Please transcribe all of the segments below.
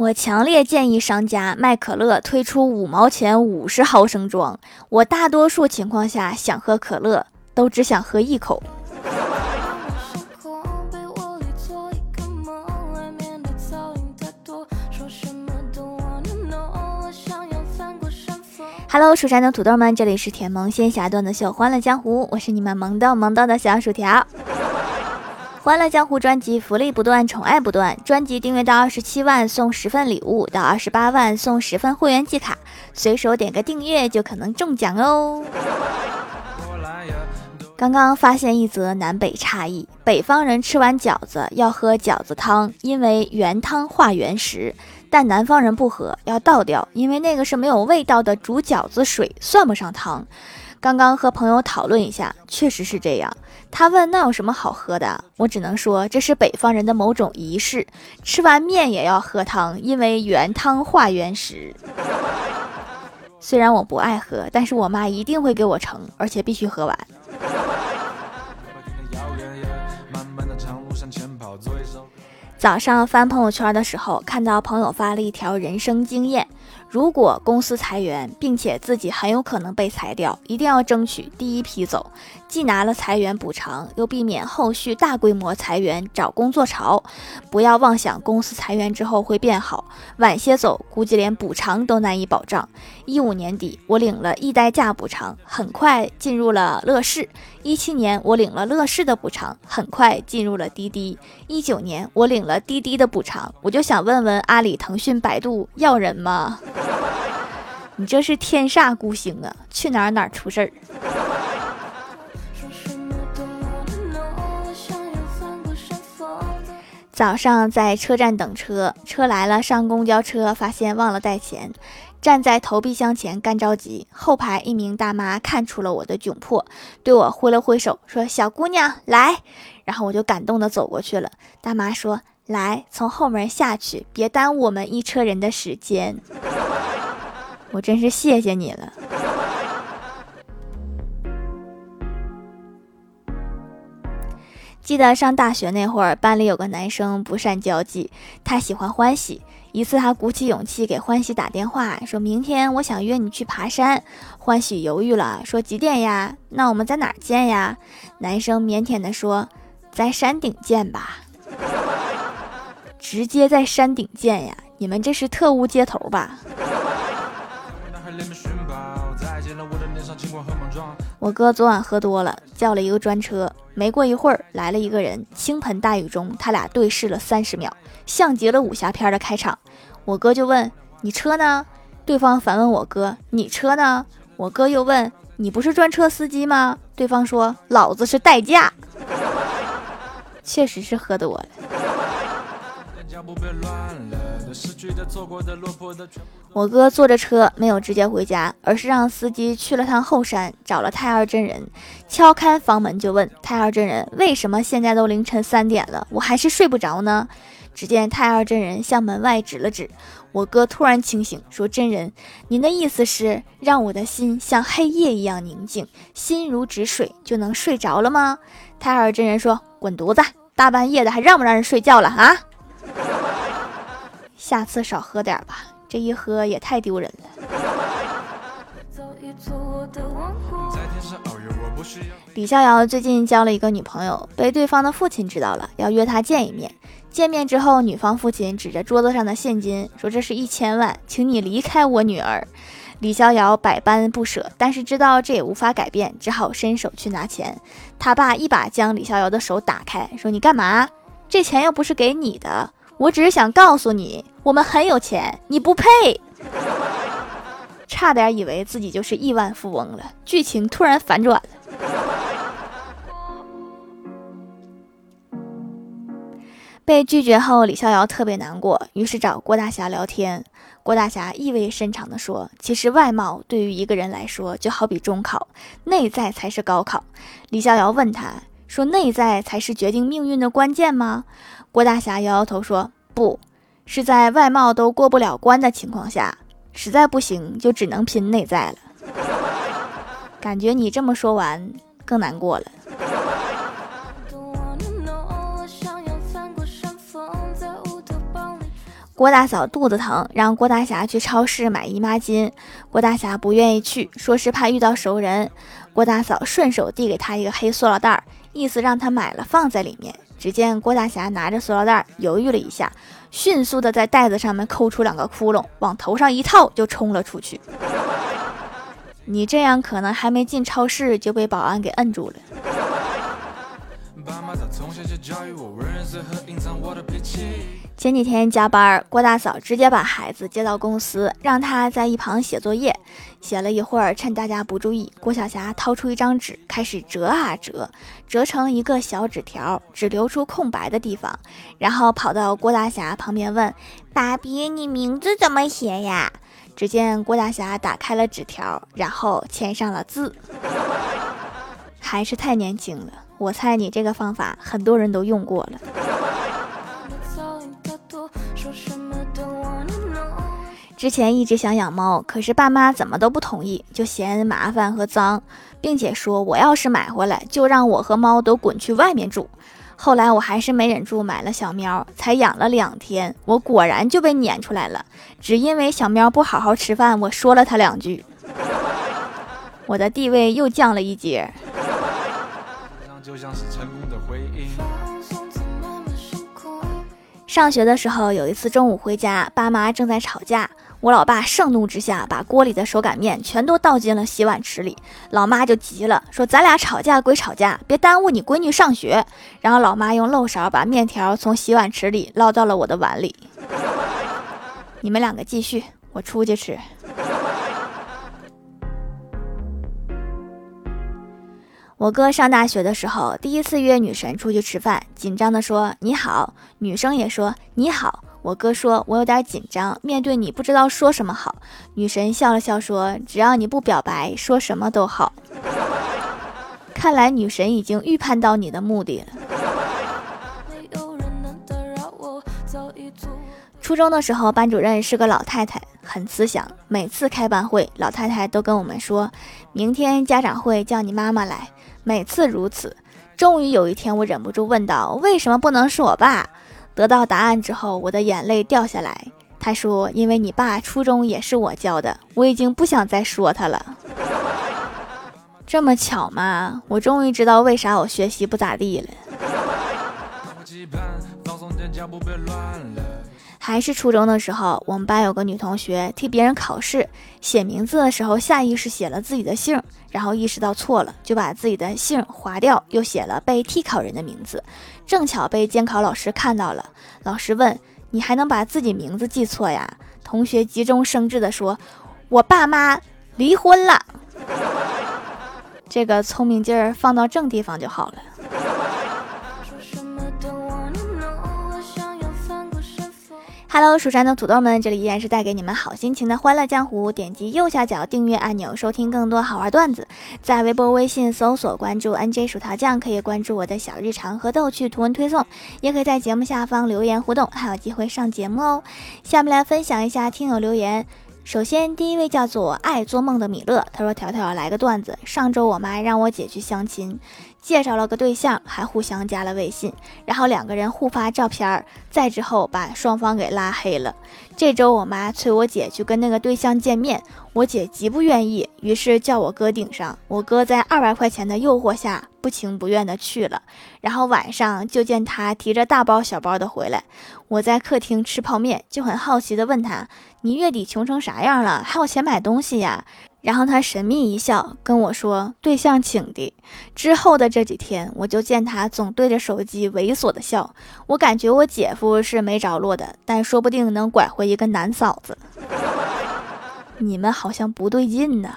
我强烈建议商家卖可乐推出五毛钱五十毫升装。我大多数情况下想喝可乐，都只想喝一口。哈喽蜀山的土豆们，这里是甜萌仙侠段子秀《欢乐江湖》，我是你们萌豆萌豆的小薯条。欢乐江湖专辑福利不断，宠爱不断。专辑订阅到二十七万送十份礼物，到二十八万送十份会员季卡，随手点个订阅就可能中奖哦。刚刚发现一则南北差异：北方人吃完饺子要喝饺子汤，因为原汤化原食；但南方人不喝，要倒掉，因为那个是没有味道的煮饺子水，算不上汤。刚刚和朋友讨论一下，确实是这样。他问：“那有什么好喝的？”我只能说，这是北方人的某种仪式，吃完面也要喝汤，因为原汤化原食。虽然我不爱喝，但是我妈一定会给我盛，而且必须喝完。早上翻朋友圈的时候，看到朋友发了一条人生经验。如果公司裁员，并且自己很有可能被裁掉，一定要争取第一批走，既拿了裁员补偿，又避免后续大规模裁员找工作潮。不要妄想公司裁员之后会变好，晚些走，估计连补偿都难以保障。一五年底，我领了一代假补偿，很快进入了乐视；一七年，我领了乐视的补偿，很快进入了滴滴；一九年，我领了滴滴的补偿，我就想问问阿里、腾讯、百度要人吗？你这是天煞孤星啊！去哪儿哪儿出事儿。早上在车站等车，车来了上公交车，发现忘了带钱，站在投币箱前干着急。后排一名大妈看出了我的窘迫，对我挥了挥手，说：“小姑娘来。”然后我就感动的走过去了。大妈说：“来，从后门下去，别耽误我们一车人的时间。”我真是谢谢你了。记得上大学那会儿，班里有个男生不善交际，他喜欢欢喜。一次，他鼓起勇气给欢喜打电话，说明天我想约你去爬山。欢喜犹豫了，说几点呀？那我们在哪儿见呀？男生腼腆的说，在山顶见吧。直接在山顶见呀？你们这是特务接头吧？我哥昨晚喝多了，叫了一个专车。没过一会儿，来了一个人。倾盆大雨中，他俩对视了三十秒，像极了武侠片的开场。我哥就问：“你车呢？”对方反问我哥：“你车呢？”我哥又问：“你不是专车司机吗？”对方说：“老子是代驾。”确实是喝多了。我哥坐着车没有直接回家，而是让司机去了趟后山，找了太二真人，敲开房门就问太二真人：“为什么现在都凌晨三点了，我还是睡不着呢？”只见太二真人向门外指了指，我哥突然清醒，说：“真人，您的意思是让我的心像黑夜一样宁静，心如止水，就能睡着了吗？”太二真人说：“滚犊子，大半夜的还让不让人睡觉了啊？”下次少喝点吧，这一喝也太丢人了。李逍遥最近交了一个女朋友，被对方的父亲知道了，要约他见一面。见面之后，女方父亲指着桌子上的现金说：“这是一千万，请你离开我女儿。”李逍遥百般不舍，但是知道这也无法改变，只好伸手去拿钱。他爸一把将李逍遥的手打开，说：“你干嘛？这钱又不是给你的。”我只是想告诉你，我们很有钱，你不配。差点以为自己就是亿万富翁了，剧情突然反转了。被拒绝后，李逍遥特别难过，于是找郭大侠聊天。郭大侠意味深长地说：“其实外貌对于一个人来说，就好比中考，内在才是高考。”李逍遥问他说：“内在才是决定命运的关键吗？”郭大侠摇摇头说：“不是在外貌都过不了关的情况下，实在不行就只能拼内在了。”感觉你这么说完更难过了。郭大嫂肚子疼，让郭大侠去超市买姨妈巾。郭大侠不愿意去，说是怕遇到熟人。郭大嫂顺手递给他一个黑塑料袋儿，意思让他买了放在里面。只见郭大侠拿着塑料袋，犹豫了一下，迅速的在袋子上面抠出两个窟窿，往头上一套就冲了出去。你这样可能还没进超市就被保安给摁住了。前几天加班，郭大嫂直接把孩子接到公司，让他在一旁写作业。写了一会儿，趁大家不注意，郭晓霞掏出一张纸，开始折啊折，折成一个小纸条，只留出空白的地方，然后跑到郭大侠旁边问：“爸比，你名字怎么写呀？”只见郭大侠打开了纸条，然后签上了字。还是太年轻了。我猜你这个方法很多人都用过了。之前一直想养猫，可是爸妈怎么都不同意，就嫌麻烦和脏，并且说我要是买回来，就让我和猫都滚去外面住。后来我还是没忍住，买了小喵，才养了两天，我果然就被撵出来了，只因为小喵不好好吃饭，我说了它两句，我的地位又降了一阶。就像是成功的回应。上学的时候，有一次中午回家，爸妈正在吵架，我老爸盛怒之下把锅里的手擀面全都倒进了洗碗池里，老妈就急了，说：“咱俩吵架归吵架，别耽误你闺女上学。”然后老妈用漏勺把面条从洗碗池里捞到了我的碗里。你们两个继续，我出去吃。我哥上大学的时候，第一次约女神出去吃饭，紧张的说：“你好。”女生也说：“你好。”我哥说：“我有点紧张，面对你不知道说什么好。”女神笑了笑说：“只要你不表白，说什么都好。”看来女神已经预判到你的目的了。初中的时候，班主任是个老太太，很慈祥。每次开班会，老太太都跟我们说：“明天家长会叫你妈妈来。”每次如此，终于有一天，我忍不住问道：“为什么不能是我爸？”得到答案之后，我的眼泪掉下来。他说：“因为你爸初中也是我教的。”我已经不想再说他了。这么巧吗？我终于知道为啥我学习不咋地了。还是初中的时候，我们班有个女同学替别人考试写名字的时候，下意识写了自己的姓，然后意识到错了，就把自己的姓划掉，又写了被替考人的名字。正巧被监考老师看到了，老师问：“你还能把自己名字记错呀？”同学急中生智地说：“我爸妈离婚了。”这个聪明劲儿放到正地方就好了。Hello，蜀山的土豆们，这里依然是带给你们好心情的欢乐江湖。点击右下角订阅按钮，收听更多好玩段子。在微博、微信搜索关注 NJ 薯条酱，可以关注我的小日常和逗趣图文推送，也可以在节目下方留言互动，还有机会上节目哦。下面来分享一下听友留言。首先，第一位叫做爱做梦的米勒，他说：“条条来个段子，上周我妈让我姐去相亲。”介绍了个对象，还互相加了微信，然后两个人互发照片儿，再之后把双方给拉黑了。这周我妈催我姐去跟那个对象见面，我姐极不愿意，于是叫我哥顶上。我哥在二百块钱的诱惑下，不情不愿的去了。然后晚上就见他提着大包小包的回来，我在客厅吃泡面，就很好奇的问他：“你月底穷成啥样了，还有钱买东西呀？”然后他神秘一笑，跟我说：“对象请的。”之后的这几天，我就见他总对着手机猥琐的笑。我感觉我姐夫是没着落的，但说不定能拐回一个男嫂子。你们好像不对劲呢。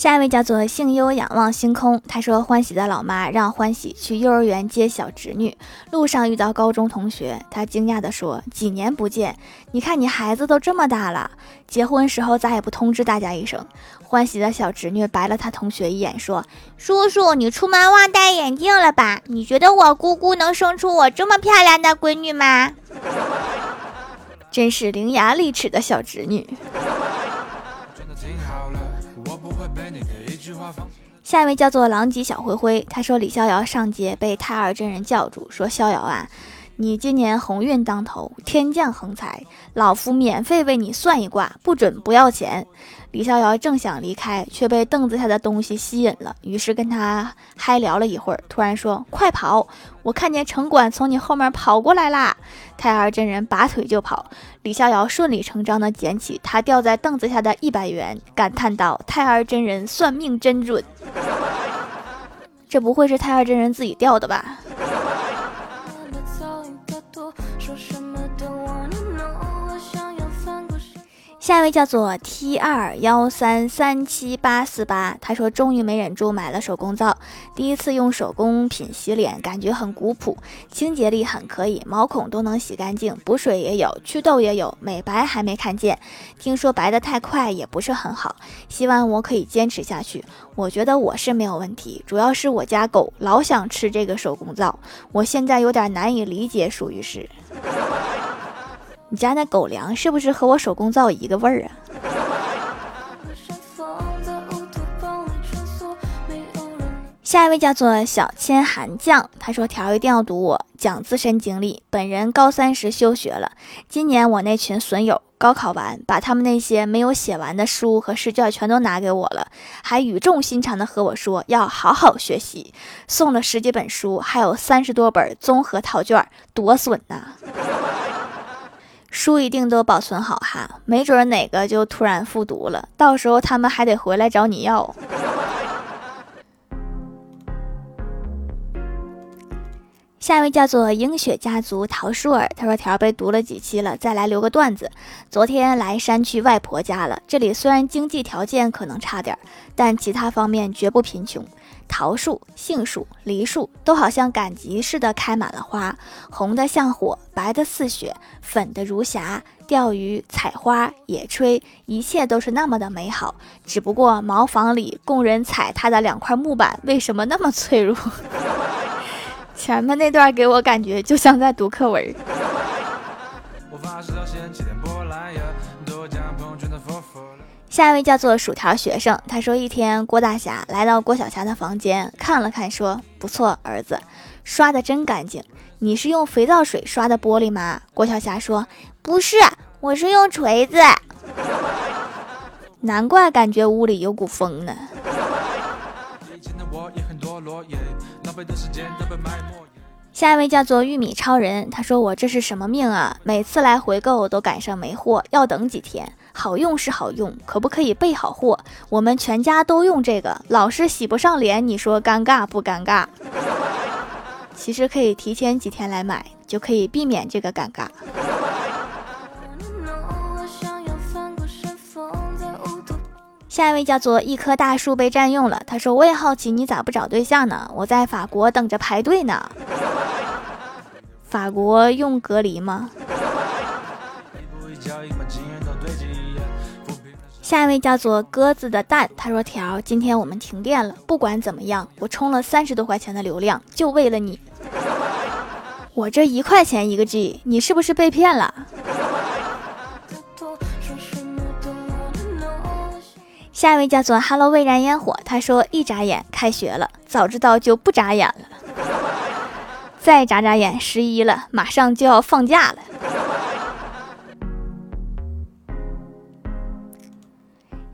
下一位叫做幸优仰望星空，他说欢喜的老妈让欢喜去幼儿园接小侄女，路上遇到高中同学，他惊讶地说：“几年不见，你看你孩子都这么大了，结婚时候咋也不通知大家一声？”欢喜的小侄女白了他同学一眼，说：“叔叔，你出门忘戴眼镜了吧？你觉得我姑姑能生出我这么漂亮的闺女吗？”真是伶牙俐齿的小侄女。下一位叫做狼藉小灰灰，他说李逍遥上节被太二真人叫住，说逍遥啊。你今年鸿运当头，天降横财，老夫免费为你算一卦，不准不要钱。李逍遥正想离开，却被凳子下的东西吸引了，于是跟他嗨聊了一会儿，突然说：“快跑！我看见城管从你后面跑过来啦！”太儿真人拔腿就跑，李逍遥顺理成章地捡起他掉在凳子下的一百元，感叹道：“太儿真人算命真准，这不会是太儿真人自己掉的吧？”下一位叫做 T 二幺三三七八四八，他说终于没忍住买了手工皂，第一次用手工品洗脸，感觉很古朴，清洁力很可以，毛孔都能洗干净，补水也有，祛痘也有，美白还没看见，听说白的太快也不是很好，希望我可以坚持下去。我觉得我是没有问题，主要是我家狗老想吃这个手工皂，我现在有点难以理解，属于是。你家那狗粮是不是和我手工皂一个味儿啊？下一位叫做小千寒酱，他说条一定要读我讲自身经历。本人高三时休学了，今年我那群损友高考完，把他们那些没有写完的书和试卷全都拿给我了，还语重心长的和我说要好好学习，送了十几本书，还有三十多本综合套卷，多损呐！书一定都保存好哈，没准哪个就突然复读了，到时候他们还得回来找你要。下一位叫做英雪家族陶舒尔，他说条被读了几期了，再来留个段子。昨天来山区外婆家了，这里虽然经济条件可能差点，但其他方面绝不贫穷。桃树、杏树、梨树都好像赶集似的开满了花，红的像火，白的似雪，粉的如霞。钓鱼、采花、野炊，一切都是那么的美好。只不过茅房里供人踩踏的两块木板为什么那么脆弱？前面那段给我感觉就像在读课文。下一位叫做薯条学生，他说一天郭大侠来到郭晓霞的房间看了看，说不错，儿子刷的真干净。你是用肥皂水刷的玻璃吗？郭晓霞说不是，我是用锤子。难怪感觉屋里有股风呢。下一位叫做玉米超人，他说我这是什么命啊？每次来回购都赶上没货，要等几天。好用是好用，可不可以备好货？我们全家都用这个，老是洗不上脸，你说尴尬不尴尬？其实可以提前几天来买，就可以避免这个尴尬。下一位叫做一棵大树被占用了，他说我也好奇你咋不找对象呢？我在法国等着排队呢。法国用隔离吗？下一位叫做鸽子的蛋，他说：“条，今天我们停电了，不管怎么样，我充了三十多块钱的流量，就为了你。我这一块钱一个 G，你是不是被骗了？”下一位叫做 Hello 未燃烟火，他说：“一眨眼开学了，早知道就不眨眼了。再眨眨眼十一了，马上就要放假了。”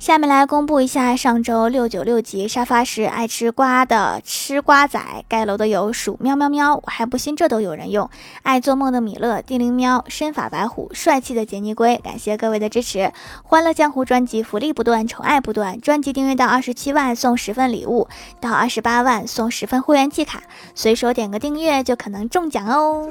下面来公布一下上周六九六级沙发是爱吃瓜的吃瓜仔盖楼的有鼠喵喵喵，我还不信这都有人用。爱做梦的米勒、地灵喵、身法白虎、帅气的杰尼龟，感谢各位的支持。欢乐江湖专辑福利不断，宠爱不断。专辑订阅到二十七万送十份礼物，到二十八万送十份会员季卡，随手点个订阅就可能中奖哦。